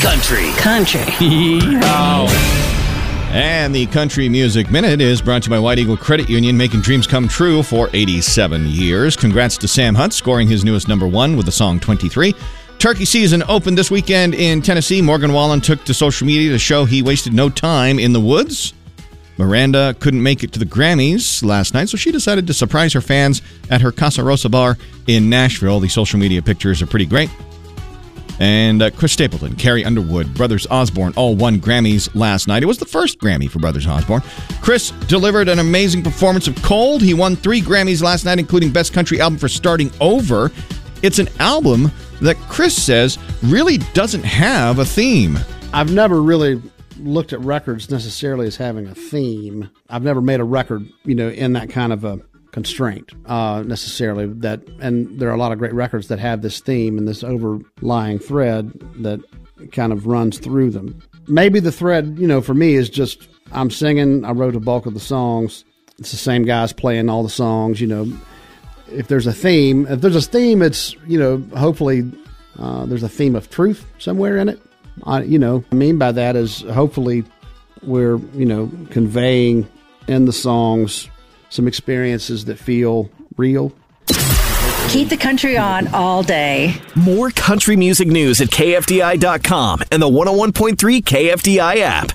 country. Country. And the Country Music Minute is brought to you by White Eagle Credit Union, making dreams come true for 87 years. Congrats to Sam Hunt, scoring his newest number one with the song 23. Turkey season opened this weekend in Tennessee. Morgan Wallen took to social media to show he wasted no time in the woods. Miranda couldn't make it to the Grammys last night, so she decided to surprise her fans at her Casa Rosa bar in Nashville. The social media pictures are pretty great. And uh, Chris Stapleton, Carrie Underwood, Brothers Osborne all won Grammys last night. It was the first Grammy for Brothers Osborne. Chris delivered an amazing performance of Cold. He won three Grammys last night, including Best Country Album for Starting Over. It's an album that Chris says really doesn't have a theme. I've never really looked at records necessarily as having a theme. I've never made a record, you know, in that kind of a constraint uh, necessarily. That and there are a lot of great records that have this theme and this overlying thread that kind of runs through them. Maybe the thread, you know, for me is just I'm singing. I wrote a bulk of the songs. It's the same guys playing all the songs. You know, if there's a theme, if there's a theme, it's you know, hopefully uh, there's a theme of truth somewhere in it. I, you know, I mean by that is hopefully we're you know conveying in the songs some experiences that feel real. Keep the country on all day. More country music news at KFDI.com and the 101.3 KFDI app.